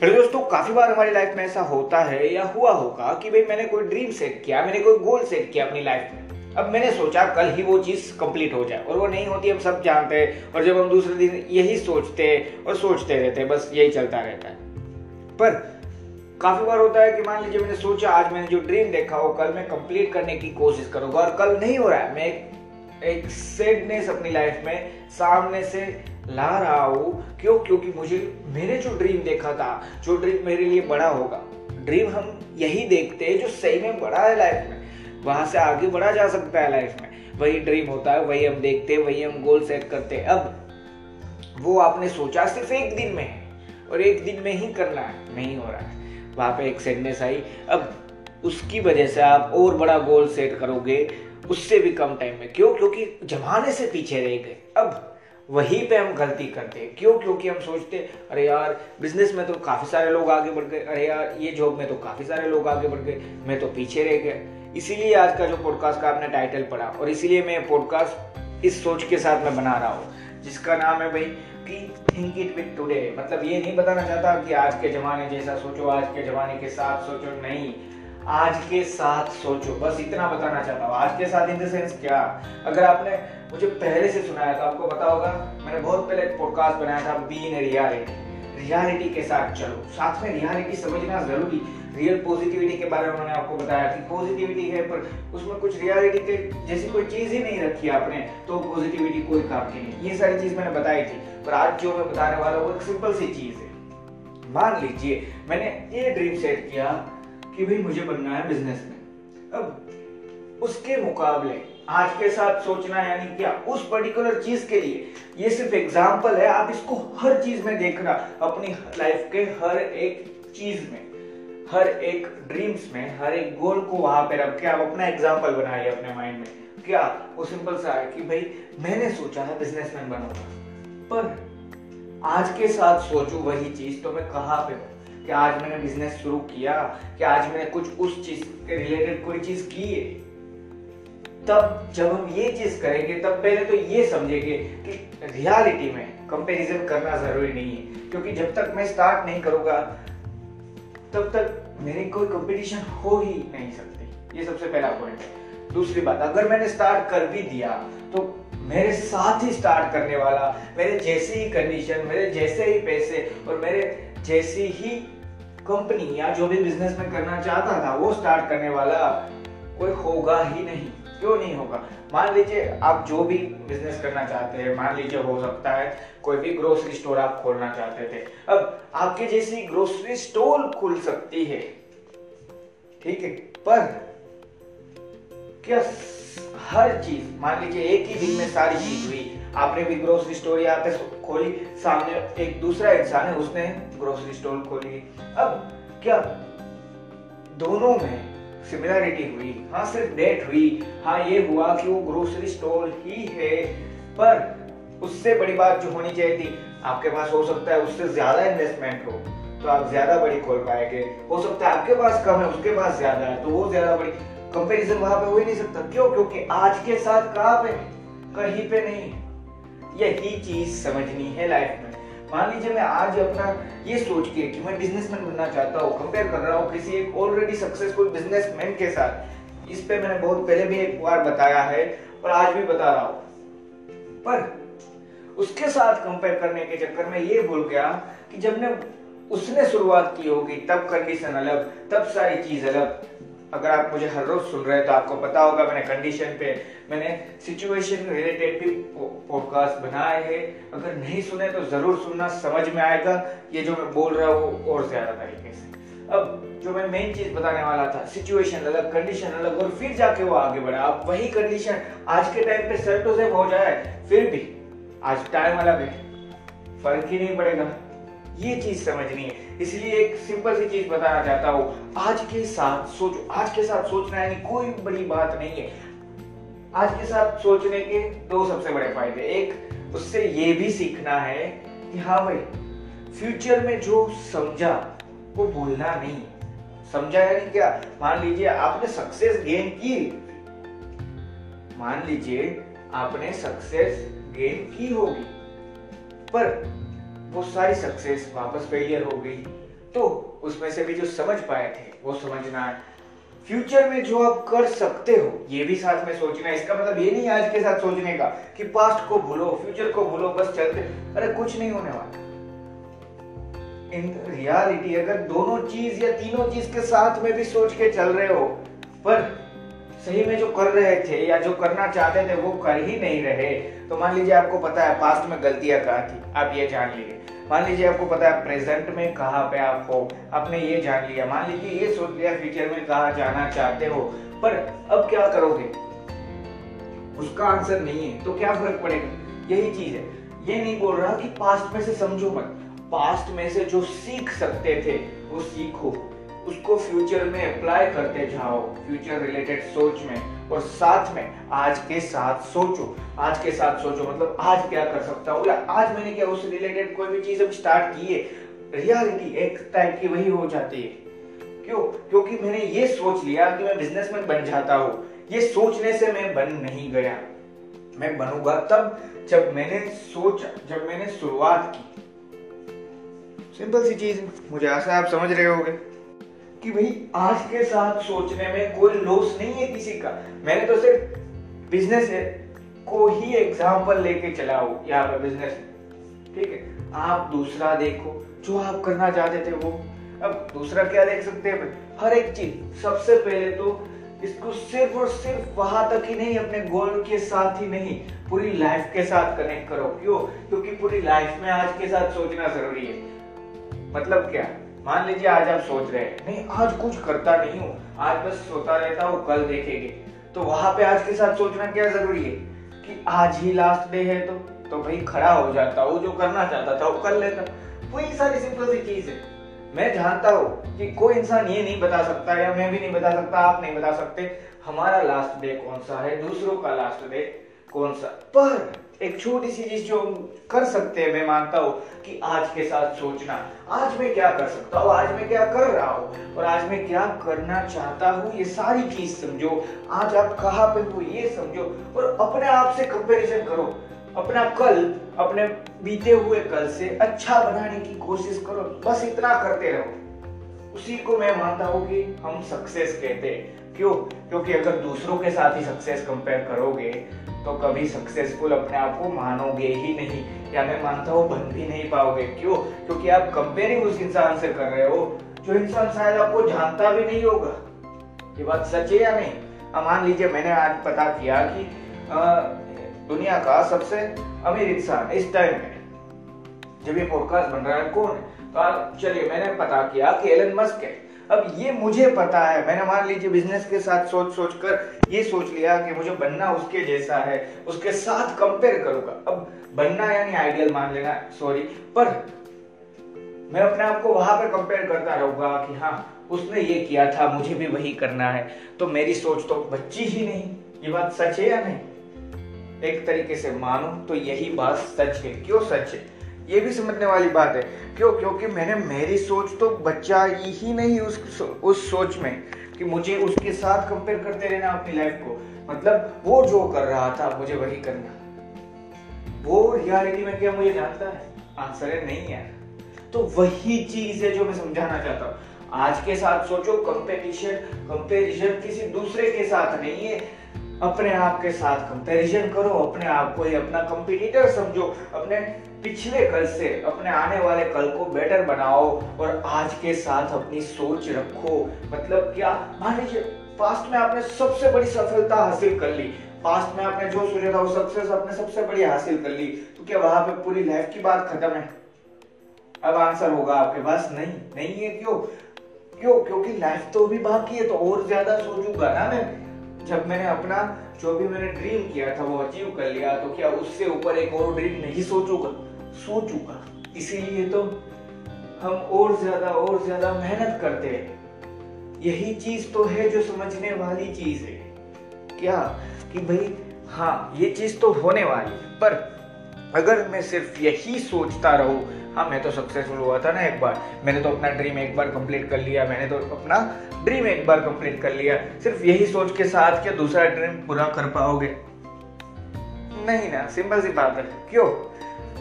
Hello दोस्तों, काफ़ी बार हमारी लाइफ में ऐसा होता है या हुआ होगा कि भाई मैंने कोई ड्रीम सेट किया, मैंने कोई गोल सेट किया अपनी लाइफ में। अब मैंने सोचा कल ही वो चीज़ कंप्लीट हो जाए और वो नहीं होती, हम सब जानते हैं और जब हम दूसरे दिन यही सोचते और सोचते रहते हैं, बस यही चलता रहता है। पर काफ़ी बार होता है कि मान लीजिए मैंने सोचा, आज मैंने जो ड्रीम देखा वो कल मैं कंप्लीट करने की कोशिश करूँगा और कल नहीं हो रहा है। मैं एक सेडनेस अपनी लाइफ में सामने से ला रहा हूँ। क्यों? क्योंकि मुझे, मैंने जो ड्रीम देखा था, जो ड्रीम मेरे लिए बड़ा होगा। ड्रीम हम यही देखते हैं जो सही में बड़ा है लाइफ में। वहाँ से आगे बढ़ा जा सकता है लाइफ में। वही ड्रीम होता है, वही हम देखते हैं, वही हम गोल सेट करते हैं। अब, वो आपने सोचा सिर्फ़ एक दिन में है, और एक दिन में ही करना है। नहीं हो रहा है। वहाँ पे एक सेडनेस आई। अब, उसकी वजह से आप और बड़ा गोल सेट करोगे, उससे भी कम टाइम में। क्यों? क्योंकि जमाने से पीछे रह गए। अब वहीं पे हम गलती करते हैं। क्यों? क्योंकि हम सोचते अरे यार बिज़नेस में तो काफ़ी सारे लोग आगे बढ़ गए। अरे यार, ये जॉब में तो काफ़ी सारे लोग आगे बढ़ गए। मैं तो पीछे रह गया। इसीलिए आज का जो पॉडकास्ट का आपने टाइटल पढ़ा, और इसीलिए मैं पॉडकास्ट इस सोच के साथ मैं बना रहा हूँ, जिसका नाम है भाई, कि थिंक इट विथ टुडे मतलब ये नहीं बताना चाहता कि आज के ज़माने जैसा सोचो, आज के ज़माने के साथ सोचो, नहीं। आज के साथ सोचो, बस इतना बताना चाहता हूँ। आज के साथ इन द सेंस क्या? अगर आपने मुझे पहले से सुनाया तो आपको पता होगा, मैंने बहुत पहले एक पॉडकास्ट बनाया था बी इन रियलिटी रियलिटी के साथ चलो। साथ में रियलिटी समझना ज़रूरी। रियल पॉजिटिविटी के बारे में मैंने आपको बताया कि पॉजिटिविटी है, पर उसमें कुछ रियलिटी के जैसी कोई चीज़ ही नहीं रखी आपने तो पॉजिटिविटी कोई काम की नहीं। ये सारी चीज़ मैंने बताई थी, पर आज जो मैं बताने वाला हूँ, वो एक सिंपल सी चीज़ है। मान लीजिए, मैंने ये ड्रीम सेट किया कि भाई मुझे बनना है बिज़नेस में। अब उसके मुकाबले आज के साथ सोचना यानी क्या उस पर्टिकुलर चीज़ के लिए, ये सिर्फ़ एग्ज़ाम्पल है, आप इसको हर चीज़ में देखना, अपनी लाइफ के हर एक चीज़ में, हर एक ड्रीम्स में, हर एक गोल को वहाँ पे रख के आप अपना एग्ज़ाम्पल बनाइए अपने माइंड में। क्या? वो सिंपल सा है कि भाई मैंने सोचा है बिजनेसमैन बनूँगा, पर आज के साथ सोचू वही चीज़ तो मैं कहाँ पे हूँ? कि आज मैंने बिज़नेस शुरू किया, कि आज मैंने कुछ उस चीज़ के रिलेटेड कोई चीज़ की है। तब जब हम ये चीज़ करेंगे, तब पहले तो ये समझेंगे कि रियलिटी में कंपैरिजन करना ज़रूरी नहीं है। क्योंकि जब तक मैं स्टार्ट नहीं करूँगा, तब तक मेरी कोई कंपटीशन हो ही नहीं सकती। ये सबसे पहला पॉइंट है। दूसरी बात, अगर मैंने स्टार्ट कर भी दिया तो मेरे साथ ही स्टार्ट करने वाला, मेरे जैसे ही कंडीशन मेरे जैसे ही पैसे और मेरे जैसी ही कंपनी या जो भी बिज़नेस में करना चाहता था, वो स्टार्ट करने वाला कोई होगा ही नहीं। क्यों नहीं होगा? मान लीजिए आप जो भी बिज़नेस करना चाहते हैं, मान लीजिए हो सकता है कोई भी ग्रोसरी स्टोर आप खोलना चाहते थे। अब आपके जैसी ग्रोसरी स्टोर खुल सकती है, ठीक है? पर क्या हर चीज़, मान लीजिए एक ही दिन में सारी चीज़ हुई, आपने भी ग्रोसरी स्टोर यहाँ पे खोली, सामने एक दूसरा इंसान है, उसने ग्रोसरी स्टोर खोली। अब क्या दोनों में सिमिलरिटी हुई? हाँ सिर्फ़ डेट हुई। हाँ ये हुआ कि वो ग्रोसरी स्टोर ही है, पर उससे बड़ी बात जो होनी चाहिए थी, आपके पास हो सकता है उससे ज़्यादा इन्वेस्टमेंट हो तो आप ज़्यादा बड़ी खोल पाएँगे। हो सकता है आपके पास कम है, उसके पास ज़्यादा है तो वो ज़्यादा बड़ी कंपैरिजन वहाँ पे हो ही नहीं सकता। क्यों? क्योंकि आज के साथ कहाँ पे? कहीं पे नहीं। यही चीज़ समझनी है लाइफ में। मान लीजिए मैं आज अपना ये सोच के कि मैं बिजनेसमैन बनना चाहता हूँ कंपेयर कर रहा हूँ किसी एक ऑलरेडी सक्सेसफुल बिजनेसमैन के साथ। इस पे मैंने बहुत पहले भी एक बार बताया है और आज भी बता रहा हूँ। पर उसके साथ कंपेयर करने के चक्कर में ये भूल गया कि जब ने उसने शुरुआत की होगी, तब कंडीशन अलग, तब सारी चीज़ अलग। अगर आप मुझे हर रोज सुन रहे हैं तो आपको पता होगा मैंने कंडीशन पे, मैंने सिचुएशन रिलेटेड भी पॉडकास्ट बनाए हैं। अगर नहीं सुने तो ज़रूर सुनना, समझ में आएगा। ये जो मैं बोल रहा हूँ और ज़्यादा तरीके से। अब, जो मैं मेन चीज़ बताने वाला था सिचुएशन अलग कंडीशन अलग, और फिर जाके वो आगे बढ़ा। अब वही कंडीशन आज के टाइम पे सर टू से हो जाए, फिर भी आज टाइम अलग है। फ़र्क ही नहीं पड़ेगा। ये चीज़ समझनी है। इसलिए एक सिंपल सी चीज़ बताना चाहता हूँ। आज के साथ सोचो, आज के साथ सोचना यानी कोई बड़ी बात नहीं है। आज के साथ सोचने के दो सबसे बड़े फ़ायदे। एक, उससे ये भी सीखना है कि हाँ भाई फ्यूचर में जो समझा, वो भूलना नहीं। समझा यानी क्या? मान लीजिए आपने सक्सेस गेन की। मान लीजिए आपने सक्सेस गेन की होगी। पर वो सारी सक्सेस वापस फेलियर हो गई। तो उसमें से भी जो समझ पाए थे, वो समझना है। फ्यूचर में जो आप कर सकते हो, ये भी साथ में सोचना है। इसका मतलब ये नहीं आज के साथ सोचने का कि पास्ट को भूलो फ्यूचर को भूलो, बस चलते। अरे कुछ नहीं होने वाला। इन रियलिटी अगर दोनों चीज़ या तीनों चीज़ के साथ में भी सोच के चल रहे हो, पर सही में जो कर रहे थे या जो करना चाहते थे, वो कर ही नहीं रहे। तो मान लीजिए आपको पता है पास्ट में गलतियाँ कहा थी। आप ये जान लिए मान लीजिए आपको पता है प्रेजेंट में कहाँ पे आप हो आपने ये जान लिया। मान लीजिए ये सोच लिया फ्यूचर में कहा जाना चाहते हो, पर अब क्या करोगे? उसका आंसर नहीं है तो क्या फ़र्क पड़ेगा? यही चीज़ है। ये नहीं बोल रहा कि पास्ट में से समझो मत। पास्ट में से जो सीख सकते थे, वो सीखो। उसको फ्यूचर में अप्लाई करते जाओ फ्यूचर रिलेटेड सोच में। और साथ में आज के साथ सोचो। आज के साथ सोचो मतलब आज क्या कर सकता हूँ? या आज मैंने क्या उससे रिलेटेड कोई भी चीज़ अब स्टार्ट की है? रियलिटी एक टाइप की वही हो जाती है। क्यों? क्योंकि मैंने ये सोच लिया कि मैं बिजनेसमैन बन जाता हूँ। ये सोचने से मैं बन नहीं गया। मैं बनूँगा तब जब मैंने सोचा, जब मैंने शुरुआत की। सिंपल सी चीज़। मुझे आशा आप समझ रहे होगे। कि भाई आज के साथ सोचने में कोई लॉस नहीं है किसी का। मैंने तो सिर्फ़ बिज़नेस है को ही एग्ज़ाम्पल लेके चला हूँ यहाँ पे बिज़नेस ठीक है? आप दूसरा देखो, जो आप करना चाहते थे वो। अब दूसरा क्या देख सकते हैं हर एक चीज़। सबसे पहले तो इसको सिर्फ़ और सिर्फ़ वहाँ तक ही नहीं, अपने गोल के साथ ही नहीं, पूरी लाइफ के साथ कनेक्ट करो। क्यों? क्योंकि पूरी लाइफ में आज के साथ सोचना ज़रूरी है। मतलब क्या? मान लीजिए आज आप सोच रहे हैं, नहीं, आज कुछ करता नहीं हूँ, आज बस सोता रहता हूँ, कल देखेंगे। तो वहाँ पे आज के साथ सोचना क्या ज़रूरी है कि आज ही लास्ट डे है तो तो भाई खड़ा हो जाता हूँ, जो करना चाहता था वो कर लेता। वही सारी सिंपल सी चीज़ है। मैं जानता हूँ कि कोई इंसान ये नहीं बता सकता या मैं भी नहीं बता सकता, आप नहीं बता सकते, हमारा लास्ट डे कौन सा है? दूसरों का लास्ट डे कौन सा? पर एक छोटी सी चीज़ जो हम कर सकते हैं, मैं मानता हूँ कि आज के साथ सोचना, आज मैं क्या कर सकता हूँ, आज मैं क्या कर रहा हूँ और आज मैं क्या करना चाहता हूँ, ये सारी चीज़ समझो। आज आप कहाँ पे हो, ये समझो और अपने आप से कंपैरिजन करो। अपना कल, अपने बीते हुए कल से अच्छा बनाने की कोशिश करो, बस इतना करते रहो। उसी को मैं मानता हूँ कि हम सक्सेस कहते हैं। क्यों? क्योंकि अगर दूसरों के साथ ही सक्सेस कंपेयर करोगे तो कभी सक्सेसफुल अपने आप को मानोगे ही नहीं। या मैं मानता हूँ बन भी नहीं पाओगे। क्यों? क्योंकि आप कंपेयरिंग उस इंसान से कर रहे हो जो इंसान शायद आपको जानता भी नहीं होगा। ये बात सच है या नहीं? अब मान लीजिए मैंने आज पता किया कि आ, दुनिया का सबसे अमीर इंसान इस टाइम में जब ये पॉडकास्ट बन रहा है कौन है? तो चलिए मैंने पता किया कि एलन मस्क है। अब ये मुझे पता है। मैंने मान लीजिए बिज़नेस के साथ सोच सोच कर ये सोच लिया कि मुझे बनना उसके जैसा है। उसके साथ कंपेयर करूँगा। अब बनना यानी आइडियल मान लेना सॉरी पर मैं अपने आप को वहाँ पर कंपेयर करता रहूँगा कि हाँ उसने ये किया था, मुझे भी वही करना है। तो मेरी सोच तो बच्ची ही नहीं। ये बात सच है या नहीं? एक तरीके से मानो तो यही बात सच है। क्यों सच है? ये भी समझने वाली बात है। क्यों? क्योंकि मैंने मेरी सोच तो बच्चा ही नहीं उस उस सोच में कि मुझे उसके साथ कंपेयर करते रहना अपनी लाइफ को। मतलब वो जो कर रहा था, मुझे वही करना। वो रियलिटी में क्या मुझे जानता है? आंसर है, नहीं यार तो वही चीज़ है जो मैं समझाना चाहता हूँ। आज के साथ सोचो कंपेटिशन कंपेरिजन किसी दूसरे के साथ नहीं है। अपने आप के साथ कंपैरिजन करो, अपने आप को ही अपना कंपटीटर समझो, अपने पिछले कल से अपने आने वाले कल को बेटर बनाओ और आज के साथ अपनी सोच रखो। मतलब क्या? मान लीजिए पास्ट में आपने सबसे बड़ी सफलता हासिल कर ली। पास्ट में आपने जो सोचा था, वो सक्सेस आपने सबसे बड़ी हासिल कर ली। तो क्या वहाँ पे पूरी लाइफ की बात खत्म है? अब आंसर होगा आपके पास। नहीं नहीं है क्यों? क्यों? क्योंकि लाइफ तो भी बाकी है तो और ज़्यादा सोचूँगा ना मैं। जब मैंने अपना जो भी मैंने ड्रीम किया था, वो अचीव कर लिया तो क्या उससे ऊपर एक और ड्रीम नहीं सोचूँगा? सोचूँगा इसीलिए तो हम और ज़्यादा और ज़्यादा मेहनत करते हैं। यही चीज़ तो है जो समझने वाली चीज़ है। क्या? कि भाई हाँ ये चीज़ तो होने वाली है। पर अगर मैं सिर्फ़ यही सोचता रहूँ हाँ मैं तो सक्सेसफुल हुआ था ना एक बार। मैंने तो अपना ड्रीम एक बार कंप्लीट कर लिया। मैंने तो अपना ड्रीम एक बार कंप्लीट कर लिया। सिर्फ़ यही सोच के साथ क्या दूसरा ड्रीम पूरा कर पाओगे? नहीं ना सिंपल सी बात है। क्यों?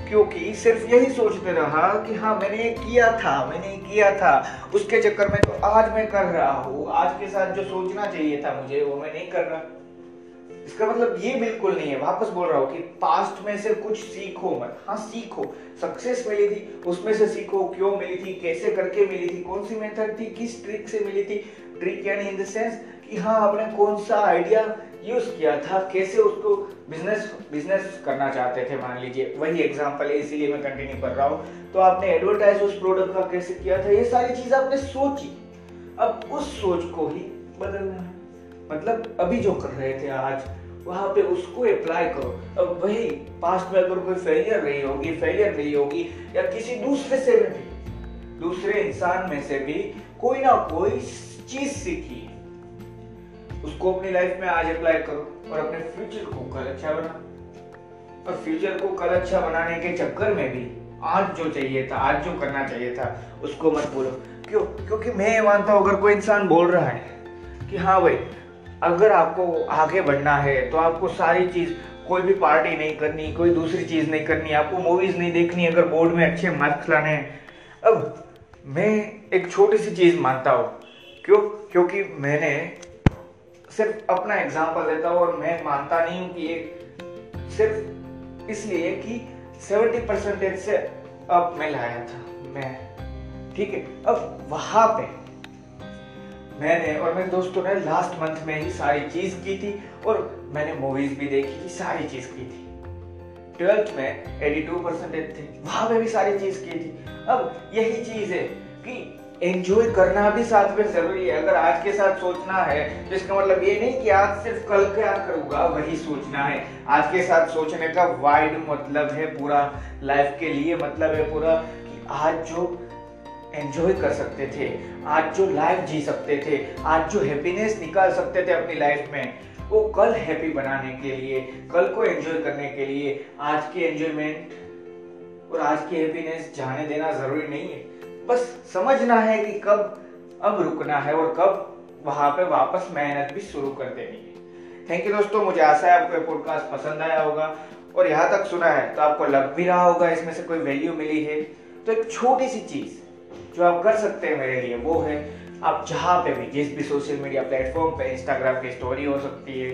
क्योंकि सिर्फ़ यही सोचते रहा कि हाँ मैंने ये किया था, मैंने ये किया था। उसके चक्कर में तो आज मैं कर रहा हूँ। आज के साथ जो सोचना चाहिए था मुझे, वो मैं नहीं कर रहा। इसका मतलब ये बिल्कुल नहीं है। वापस बोल रहा हूँ कि पास्ट में से कुछ सीखो मत। हाँ सीखो। सक्सेस मिली थी, उसमें से सीखो क्यों मिली थी, कैसे करके मिली थी, कौन सी मेथड थी, किस ट्रिक से मिली थी। ट्रिक यानी इन द सेंस कि हाँ आपने कौन सा आइडिया यूज़ किया था, कैसे उसको बिज़नेस बिज़नेस करना चाहते थे, मान लीजिए, वही एग्जांपल है, इसीलिए मैं कंटिन्यू कर रहा हूँ। तो आपने एडवर्टाइज उस प्रोडक्ट का कैसे किया था? ये सारी चीज़ आपने सोची। अब उस सोच को ही बदलना है। मतलब अभी जो कर रहे थे आज, वहाँ पे उसको अप्लाई करो। अब वही पास्ट में अगर कोई फेलियर रही होगी फेलियर रही होगी, या किसी दूसरे से भी, दूसरे इंसान में से भी कोई ना कोई चीज़ सीखी। उसको अपनी लाइफ में आज अप्लाई करो और अपने फ्यूचर को कल अच्छा बना। और फ्यूचर को कल अच्छा बनाने के चक्कर में भी आज जो चाहिए था, आज जो करना चाहिए था, उसको मत बोलो। क्यों? क्योंकि मैं ये मानता हूँ, अगर कोई इंसान बोल रहा है कि हाँ भाई, अगर आपको आगे बढ़ना है तो आपको सारी चीज़, कोई भी पार्टी नहीं करनी, कोई दूसरी चीज़ नहीं करनी, आपको मूवीज़ नहीं देखनी, अगर बोर्ड में अच्छे मार्क्स लाने हैं। अब मैं एक छोटी सी चीज़ मानता हूँ। क्यों? क्योंकि मैंने सिर्फ़ अपना एग्ज़ाम्पल देता हूँ और मैं मानता नहीं हूँ कि ये सिर्फ़ इसलिए कि सेवेंटी परसेंटेज से अब मैं लाया था, मैं। ठीक है, अब वहाँ पे मैंने और मेरे दोस्तों ने लास्ट मंथ में ही सारी चीज़ की थी और मैंने मूवीज़ भी देखी थी, सारी चीज़ की थी। ट्वेल्थ में 82 परसेंटेज थे, वहाँ पे भी सारी चीज़ की थी। अब यही चीज़ है कि एंजॉय करना भी साथ में ज़रूरी है। अगर आज के साथ सोचना है तो इसका मतलब ये नहीं कि आज सिर्फ़ कल क्या करूँगा, वही सोचना है। आज के साथ सोचने का वाइड मतलब है पूरा लाइफ के लिए मतलब है पूरा कि आज जो एंजॉय कर सकते थे, आज जो लाइफ जी सकते थे, आज जो हैप्पीनेस निकाल सकते थे अपनी लाइफ में, वो कल हैप्पी बनाने के लिए, कल को एंजॉय करने के लिए आज की एंजॉयमेंट और आज की हैप्पीनेस जाने देना ज़रूरी नहीं है। बस समझना है कि कब, अब रुकना है और कब वहाँ पे वापस मेहनत भी शुरू कर देनी है। थैंक यू दोस्तों, मुझे आशा है आपको ये पॉडकास्ट पसंद आया होगा। और यहाँ तक सुना है तो आपको लग भी रहा होगा, इसमें से कोई वैल्यू मिली है। तो एक छोटी सी चीज़ जो आप कर सकते हैं मेरे लिए, वो है, आप जहाँ पे भी, जिस भी सोशल मीडिया प्लेटफॉर्म पे इंस्टाग्राम की स्टोरी हो सकती है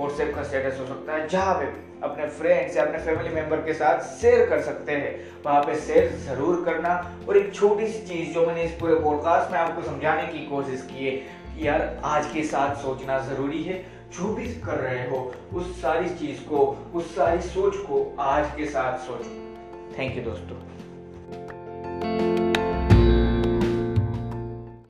व्हाट्सएप का स्टेटस हो सकता है, जहाँ पे अपने फ्रेंड्स या अपने फैमिली मेंबर के साथ शेयर कर सकते हैं। वहाँ पे शेयर ज़रूर करना। और एक छोटी सी चीज़ जो मैंने इस पूरे पॉडकास्ट में आपको समझाने की कोशिश की है कि यार, आज के साथ सोचना ज़रूरी है। जो भी कर रहे हो, उस सारी चीज़ को, उस सारी सोच को आज के साथ सोचो। थैंक यू दोस्तों।